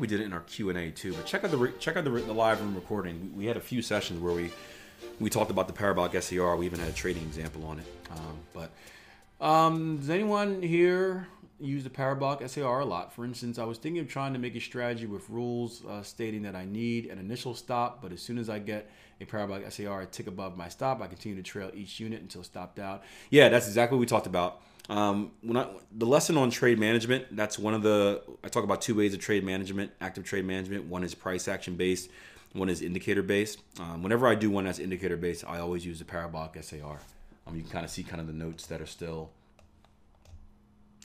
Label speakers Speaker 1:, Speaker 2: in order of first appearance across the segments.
Speaker 1: think we did it in our Q and A too, but check out the check out the, the live room recording. We, we had a few sessions where we we talked about the Parabolic SAR. We even had a trading example on it. Um, but um, does anyone here use the Parabolic SAR a lot? For instance, I was thinking of trying to make a strategy with rules uh, stating that I need an initial stop, but as soon as I get a Parabolic SAR a tick above my stop, I continue to trail each unit until stopped out. Yeah, that's exactly what we talked about. Um, when I, the lesson on trade management, that's one of the I talk about two ways of trade management, active trade management. One is price action based, one is indicator based. Um, whenever I do one that's indicator based, I always use the Parabolic SAR. Um, you can kind of see kind of the notes that are still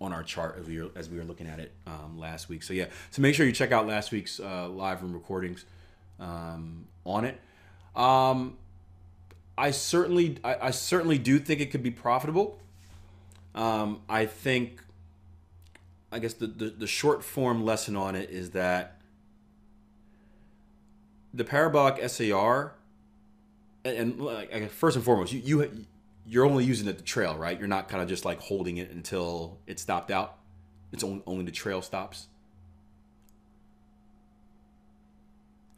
Speaker 1: on our chart as we were, as we were looking at it um, last week. So yeah, so make sure you check out last week's uh, live room recordings um, on it. Um, I certainly I, I certainly do think it could be profitable. Um, I think, I guess the, the, the short form lesson on it is that the parabolic SAR, and, and first and foremost, you, you you're only using it to trail, right? You're not kind of just like holding it until it stopped out. It's only, only the trail stops.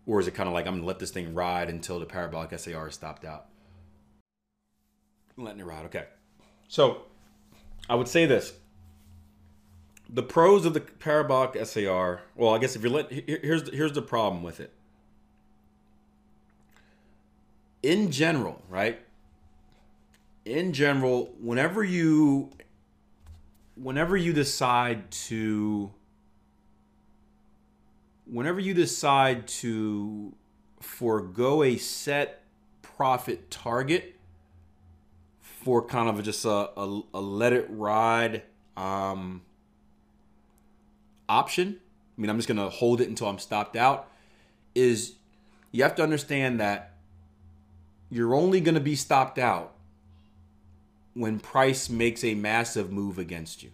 Speaker 1: Or is it kind of like I'm gonna let this thing ride until the parabolic SAR is stopped out? Letting it ride, okay. So I would say this. The pros of the parabolic SAR, well, I guess if you're let here's here's the problem with it. In general, right? In general, whenever you whenever you decide to whenever you decide to forego a set profit target for kind of just a, a, a let it ride um, option. I mean, I'm just going to hold it until I'm stopped out. Is you have to understand that you're only going to be stopped out when price makes a massive move against you.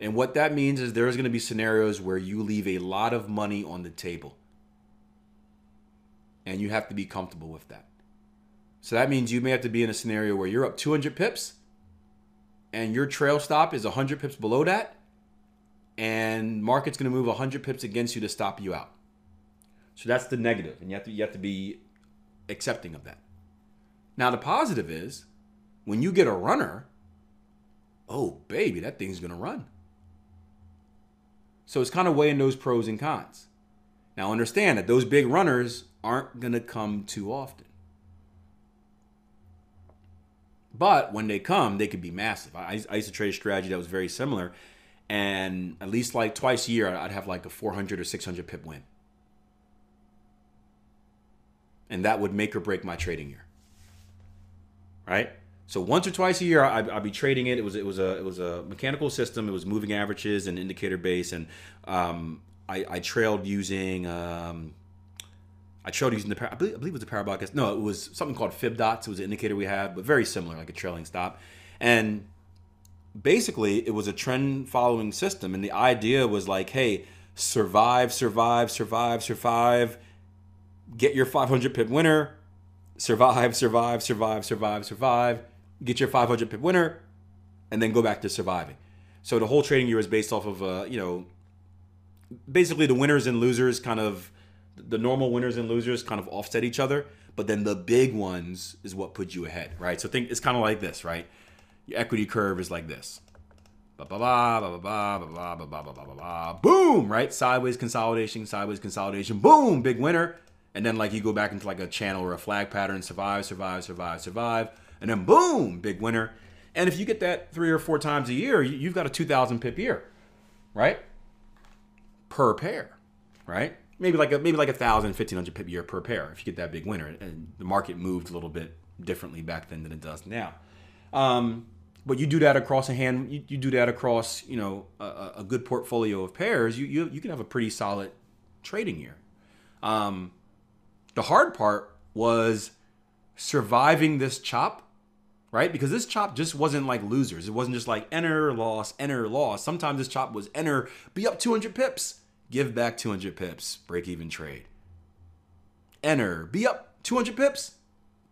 Speaker 1: And what that means is there's going to be scenarios where you leave a lot of money on the table. And you have to be comfortable with that. So that means you may have to be in a scenario where you're up 200 pips and your trail stop is 100 pips below that and market's going to move 100 pips against you to stop you out. So that's the negative and you have to you have to be accepting of that. Now the positive is when you get a runner, oh baby, that thing's going to run. So it's kind of weighing those pros and cons. Now understand that those big runners aren't going to come too often. But when they come, they could be massive. I, I used to trade a strategy that was very similar, and at least like twice a year, I'd have like a 400 or 600 pip win, and that would make or break my trading year. Right. So once or twice a year, I'd, I'd be trading it. It was it was a it was a mechanical system. It was moving averages and indicator base, and um, I, I trailed using. Um, I trailed using the I believe, I believe it was a parabolic. No, it was something called fib dots. It was an indicator we had, but very similar, like a trailing stop. And basically, it was a trend following system, and the idea was like, hey, survive, survive, survive, survive. Get your 500 pip winner. Survive, survive, survive, survive, survive. Get your 500 pip winner, and then go back to surviving. So the whole trading year is based off of, uh, you know, basically the winners and losers kind of the normal winners and losers kind of offset each other, but then the big ones is what puts you ahead, right? So think it's kind of like this, right? Your equity curve is like this. Boom! Right? Sideways consolidation, sideways consolidation. Boom! Big winner. And then like you go back into like a channel or a flag pattern, survive, survive, survive, survive, and then boom, big winner. And if you get that three or four times a year, you've got a 2,000 pip year, right? Per pair, right? Maybe like a maybe like a thousand, fifteen hundred pip year per pair if you get that big winner. And the market moved a little bit differently back then than it does now. Um, but you do that across a hand, you, you do that across you know a, a, good portfolio of pairs. You, you you can have a pretty solid trading year. Um, the hard part was surviving this chop, right? Because this chop just wasn't like losers. It wasn't just like enter, loss, enter, loss. Sometimes this chop was enter, be up 200 pips, give back 200 pips, break even trade. Enter, be up 200 pips,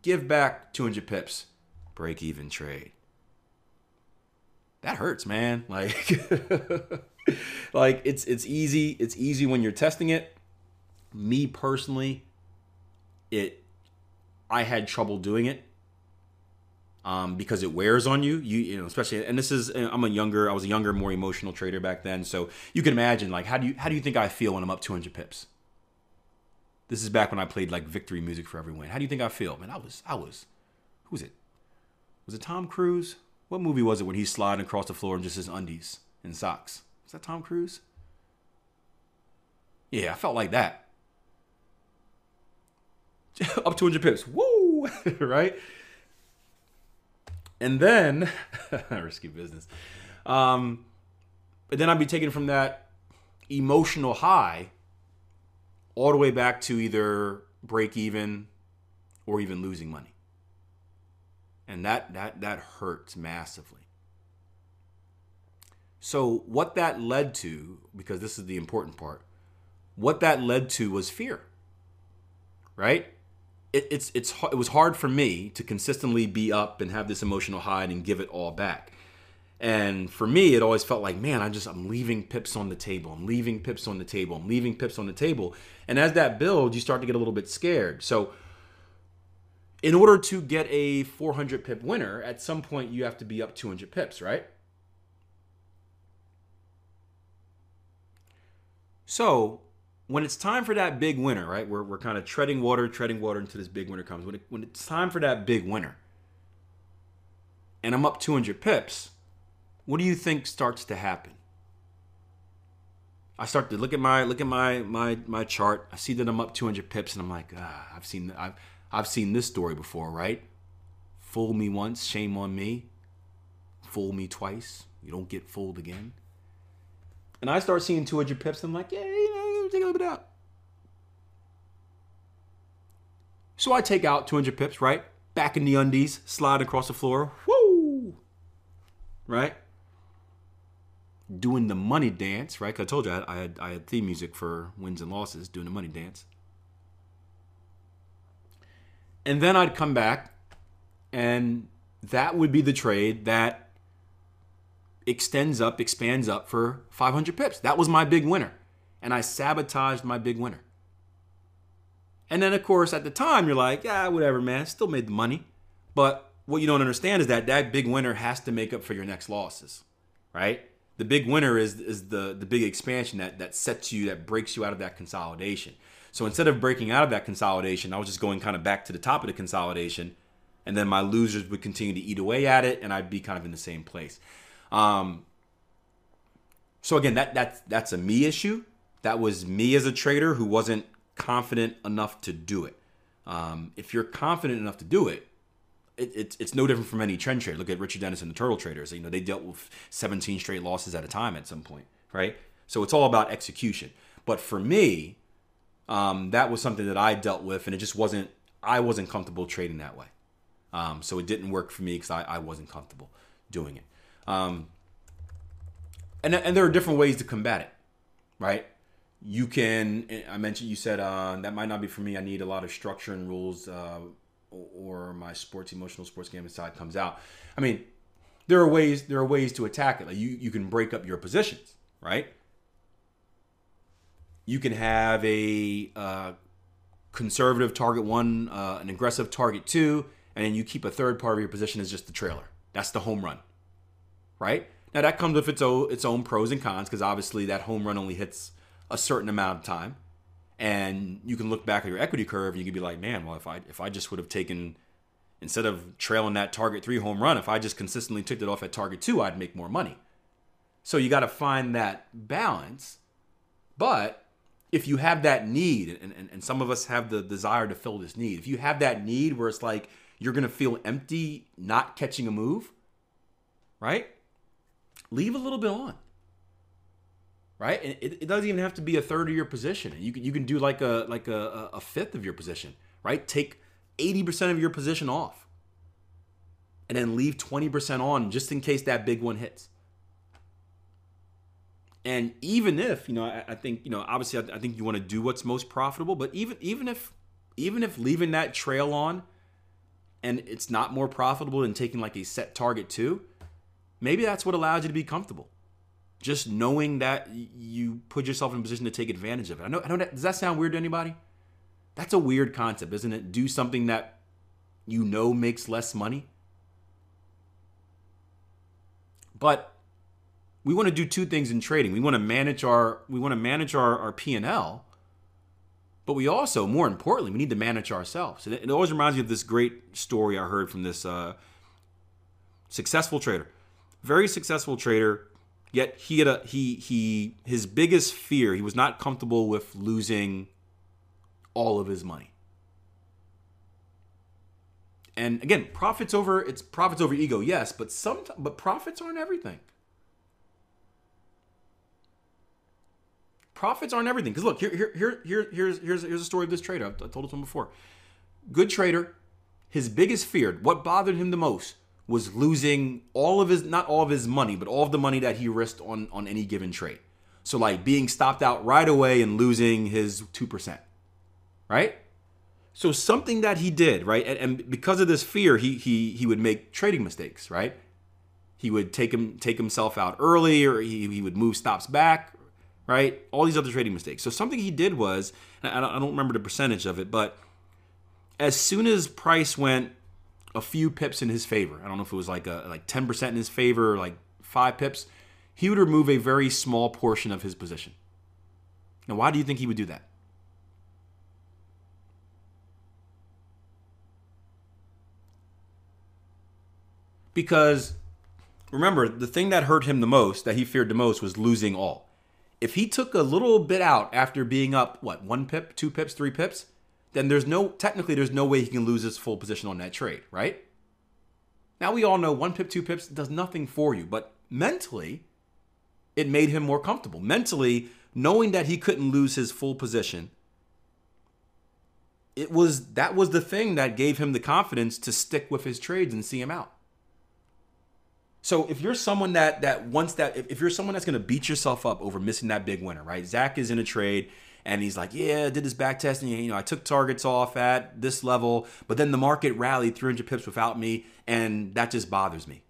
Speaker 1: give back 200 pips, break even trade. That hurts, man. Like like it's it's easy. It's easy when you're testing it. Me personally, it I had trouble doing it um, because it wears on you. You you know, especially and this is I'm a younger I was a younger, more emotional trader back then, so you can imagine like how do you how do you think I feel when I'm up 200 pips? This is back when I played like victory music for every win. How do you think I feel? Man, I was I was who was it? Was it Tom Cruise? What movie was it when he's sliding across the floor in just his undies and socks? Was that Tom Cruise? Yeah, I felt like that. up 200 pips. Woo! right? And then, risky business. Um, but then I'd be taken from that emotional high all the way back to either break even or even losing money. And that that that hurts massively. So what that led to, because this is the important part, what that led to was fear. Right? It, it's it's it was hard for me to consistently be up and have this emotional high and give it all back. And for me, it always felt like, man, I just I'm leaving pips on the table. I'm leaving pips on the table. I'm leaving pips on the table. And as that builds, you start to get a little bit scared. So in order to get a 400 pip winner, at some point you have to be up 200 pips, right? So when it's time for that big winner, right? We're, we're kind of treading water, treading water until this big winner comes. When, it, when it's time for that big winner, and I'm up 200 pips, what do you think starts to happen? I start to look at my look at my my my chart. I see that I'm up 200 pips, and I'm like, ah, I've seen I've I've seen this story before, right? Fool me once, shame on me. Fool me twice, you don't get fooled again. And I start seeing 200 pips. I'm like, yeah, take a little bit out. So I take out 200 pips, right? Back in the undies, slide across the floor. Woo! Right? Doing the money dance, right? Cause I told you I I had, I had theme music for wins and losses, doing the money dance. And then I'd come back, and that would be the trade that extends up, expands up for 500 pips. That was my big winner and I sabotaged my big winner. And then, of course, at the time, you're like, yeah, whatever, man, still made the money. But what you don't understand is that that big winner has to make up for your next losses, right? The big winner is, is the, the big expansion that, that sets you, that breaks you out of that consolidation. So instead of breaking out of that consolidation, I was just going kind of back to the top of the consolidation. And then my losers would continue to eat away at it, and I'd be kind of in the same place. Um, so again, that that's that's a me issue. That was me as a trader who wasn't confident enough to do it. Um, if you're confident enough to do it, it, it's it's no different from any trend trade. Look at Richard Dennis and the Turtle Traders. You know they dealt with 17 straight losses at a time at some point, right? So it's all about execution. But for me, um, that was something that I dealt with, and it just wasn't. I wasn't comfortable trading that way. Um, so it didn't work for me because I, I wasn't comfortable doing it. Um, and and there are different ways to combat it, right? you can i mentioned you said uh, that might not be for me. I need a lot of structure and rules uh, or my sports emotional sports game side comes out. I mean there are ways there are ways to attack it. Like you, you can break up your positions right? You can have a uh, conservative target one uh, an aggressive target two and then you keep a third part of your position as just the trailer. That's the home run right Now that comes with its own its own pros and cons because obviously that home run only hits a certain amount of time, and you can look back at your equity curve and you can be like, man, well if I if I just would have taken instead of trailing that target three home run, if I just consistently took it off at target two, I'd make more money. So you got to find that balance, but if you have that need, and, and, and some of us have the desire to fill this need, if you have that need where it's like you're gonna feel empty not catching a move, right? Leave a little bit on. Right? And it, it doesn't even have to be a third of your position. You can you can do like a like a, a fifth of your position, right? Take 80% of your position off. And then leave 20% on just in case that big one hits. And even if, you know, I, I think, you know, obviously I, I think you want to do what's most profitable, but even even if even if leaving that trail on and it's not more profitable than taking like a set target too, maybe that's what allows you to be comfortable. Just knowing that you put yourself in a position to take advantage of it. I know, I know does that sound weird to anybody? That's a weird concept, isn't it? Do something that you know makes less money. But we want to do two things in trading. We want to manage our we want to manage our, our P&L, but we also, more importantly, we need to manage ourselves. And it, it always reminds me of this great story I heard from this uh, successful trader. Very successful trader, yet he had a he he his biggest fear, he was not comfortable with losing all of his money. And again, profits over it's profits over ego, yes, but some but profits aren't everything. Profits aren't everything. Because look, here, here, here, here, here's here's here's a story of this trader. I've, I told this one before. Good trader. His biggest fear, what bothered him the most, was losing all of his not all of his money, but all of the money that he risked on on any given trade. So like being stopped out right away and losing his two percent right? So something that he did, right? And, and, because of this fear, he he he would make trading mistakes, right? He would take him take himself out early, or he, he would move stops back, right? All these other trading mistakes. So something he did was, I don't, I don't remember the percentage of it, but as soon as price went a few pips in his favor, I don't know if it was like a like ten percent in his favor, or like five pips, he would remove a very small portion of his position. Now, why do you think he would do that? Because remember, the thing that hurt him the most, that he feared the most, was losing all. If he took a little bit out after being up, what, one pip, two pips, three pips, then there's no, technically, there's no way he can lose his full position on that trade, right? Now we all know one pip, two pips does nothing for you, but mentally, it made him more comfortable. Mentally, knowing that he couldn't lose his full position, it was that was the thing that gave him the confidence to stick with his trades and see him out. So if you're someone that that wants that, if, if you're someone that's going to beat yourself up over missing that big winner, right? Zach is in a trade and he's like, yeah, did this back testing. You know, I took targets off at this level, but then the market rallied 300 pips without me, and that just bothers me.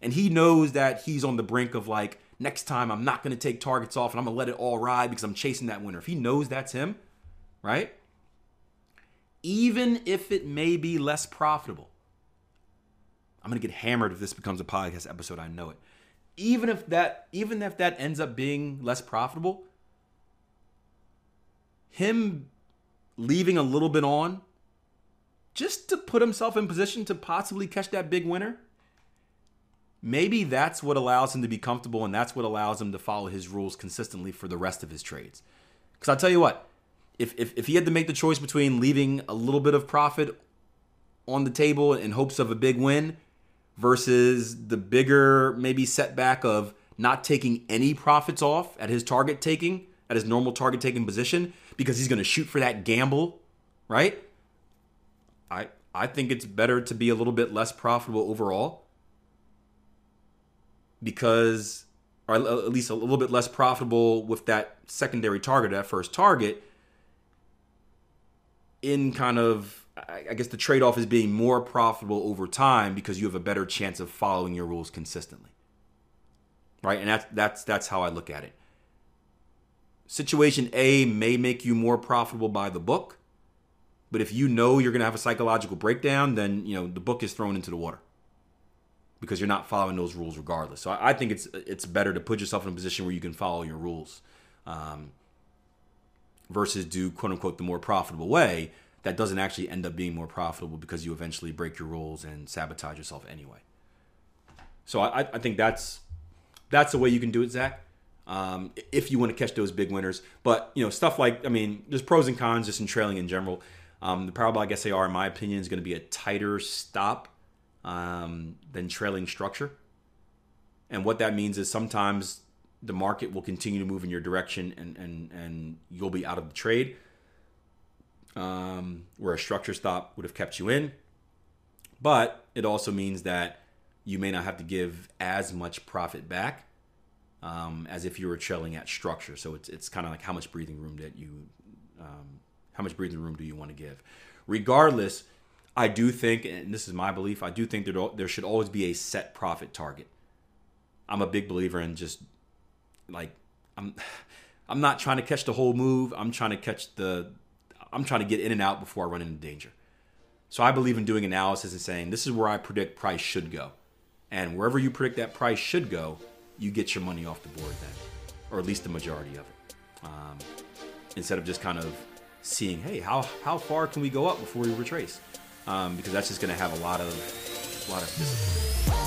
Speaker 1: And he knows that he's on the brink of like, next time I'm not going to take targets off and I'm going to let it all ride because I'm chasing that winner. If he knows that's him, right? Even if it may be less profitable, I'm gonna get hammered if this becomes a podcast episode. I know it. Even if that, even if that ends up being less profitable, him leaving a little bit on, just to put himself in position to possibly catch that big winner. Maybe that's what allows him to be comfortable, and that's what allows him to follow his rules consistently for the rest of his trades. Because I'll tell you what, if, if, if he had to make the choice between leaving a little bit of profit on the table in hopes of a big win versus the bigger maybe setback of not taking any profits off at his target taking at his normal target taking position because he's going to shoot for that gamble, right? I I think it's better to be a little bit less profitable overall because or at least a little bit less profitable with that secondary target, that first target in kind of I guess the trade off is being more profitable over time because you have a better chance of following your rules consistently. Right? And that's that's that's how I look at it. Situation A may make you more profitable by the book, but if you know you're going to have a psychological breakdown, then, you know, the book is thrown into the water. because you're not following those rules regardless. So I, think it's it's better to put yourself in a position where you can follow your rules, um, versus do quote unquote the more profitable way that doesn't actually end up being more profitable because you eventually break your rules and sabotage yourself anyway. So I, I think that's that's the way you can do it, Zach. Um, if you want to catch those big winners, but you know stuff like I mean, there's pros and cons just in trailing in general. Um, the parabolic SAR, in my opinion, is going to be a tighter stop um, than trailing structure, and what that means is sometimes the market will continue to move in your direction, and and and you'll be out of the trade. Um, where a structure stop would have kept you in, but it also means that you may not have to give as much profit back um, as if you were trailing at structure. So it's it's kind of like how much breathing room that you um, how much breathing room do you want to give? Regardless, I do think, and this is my belief, I do think that there should always be a set profit target. I'm a big believer in just like I'm I'm not trying to catch the whole move. I'm trying to catch the I'm trying to get in and out before I run into danger. So I believe in doing analysis and saying this is where I predict price should go. And wherever you predict that price should go, you get your money off the board then, or at least the majority of it. Um, instead of just kind of seeing, hey, how how far can we go up before we retrace? Um, because that's just going to have a lot of a lot of discipline.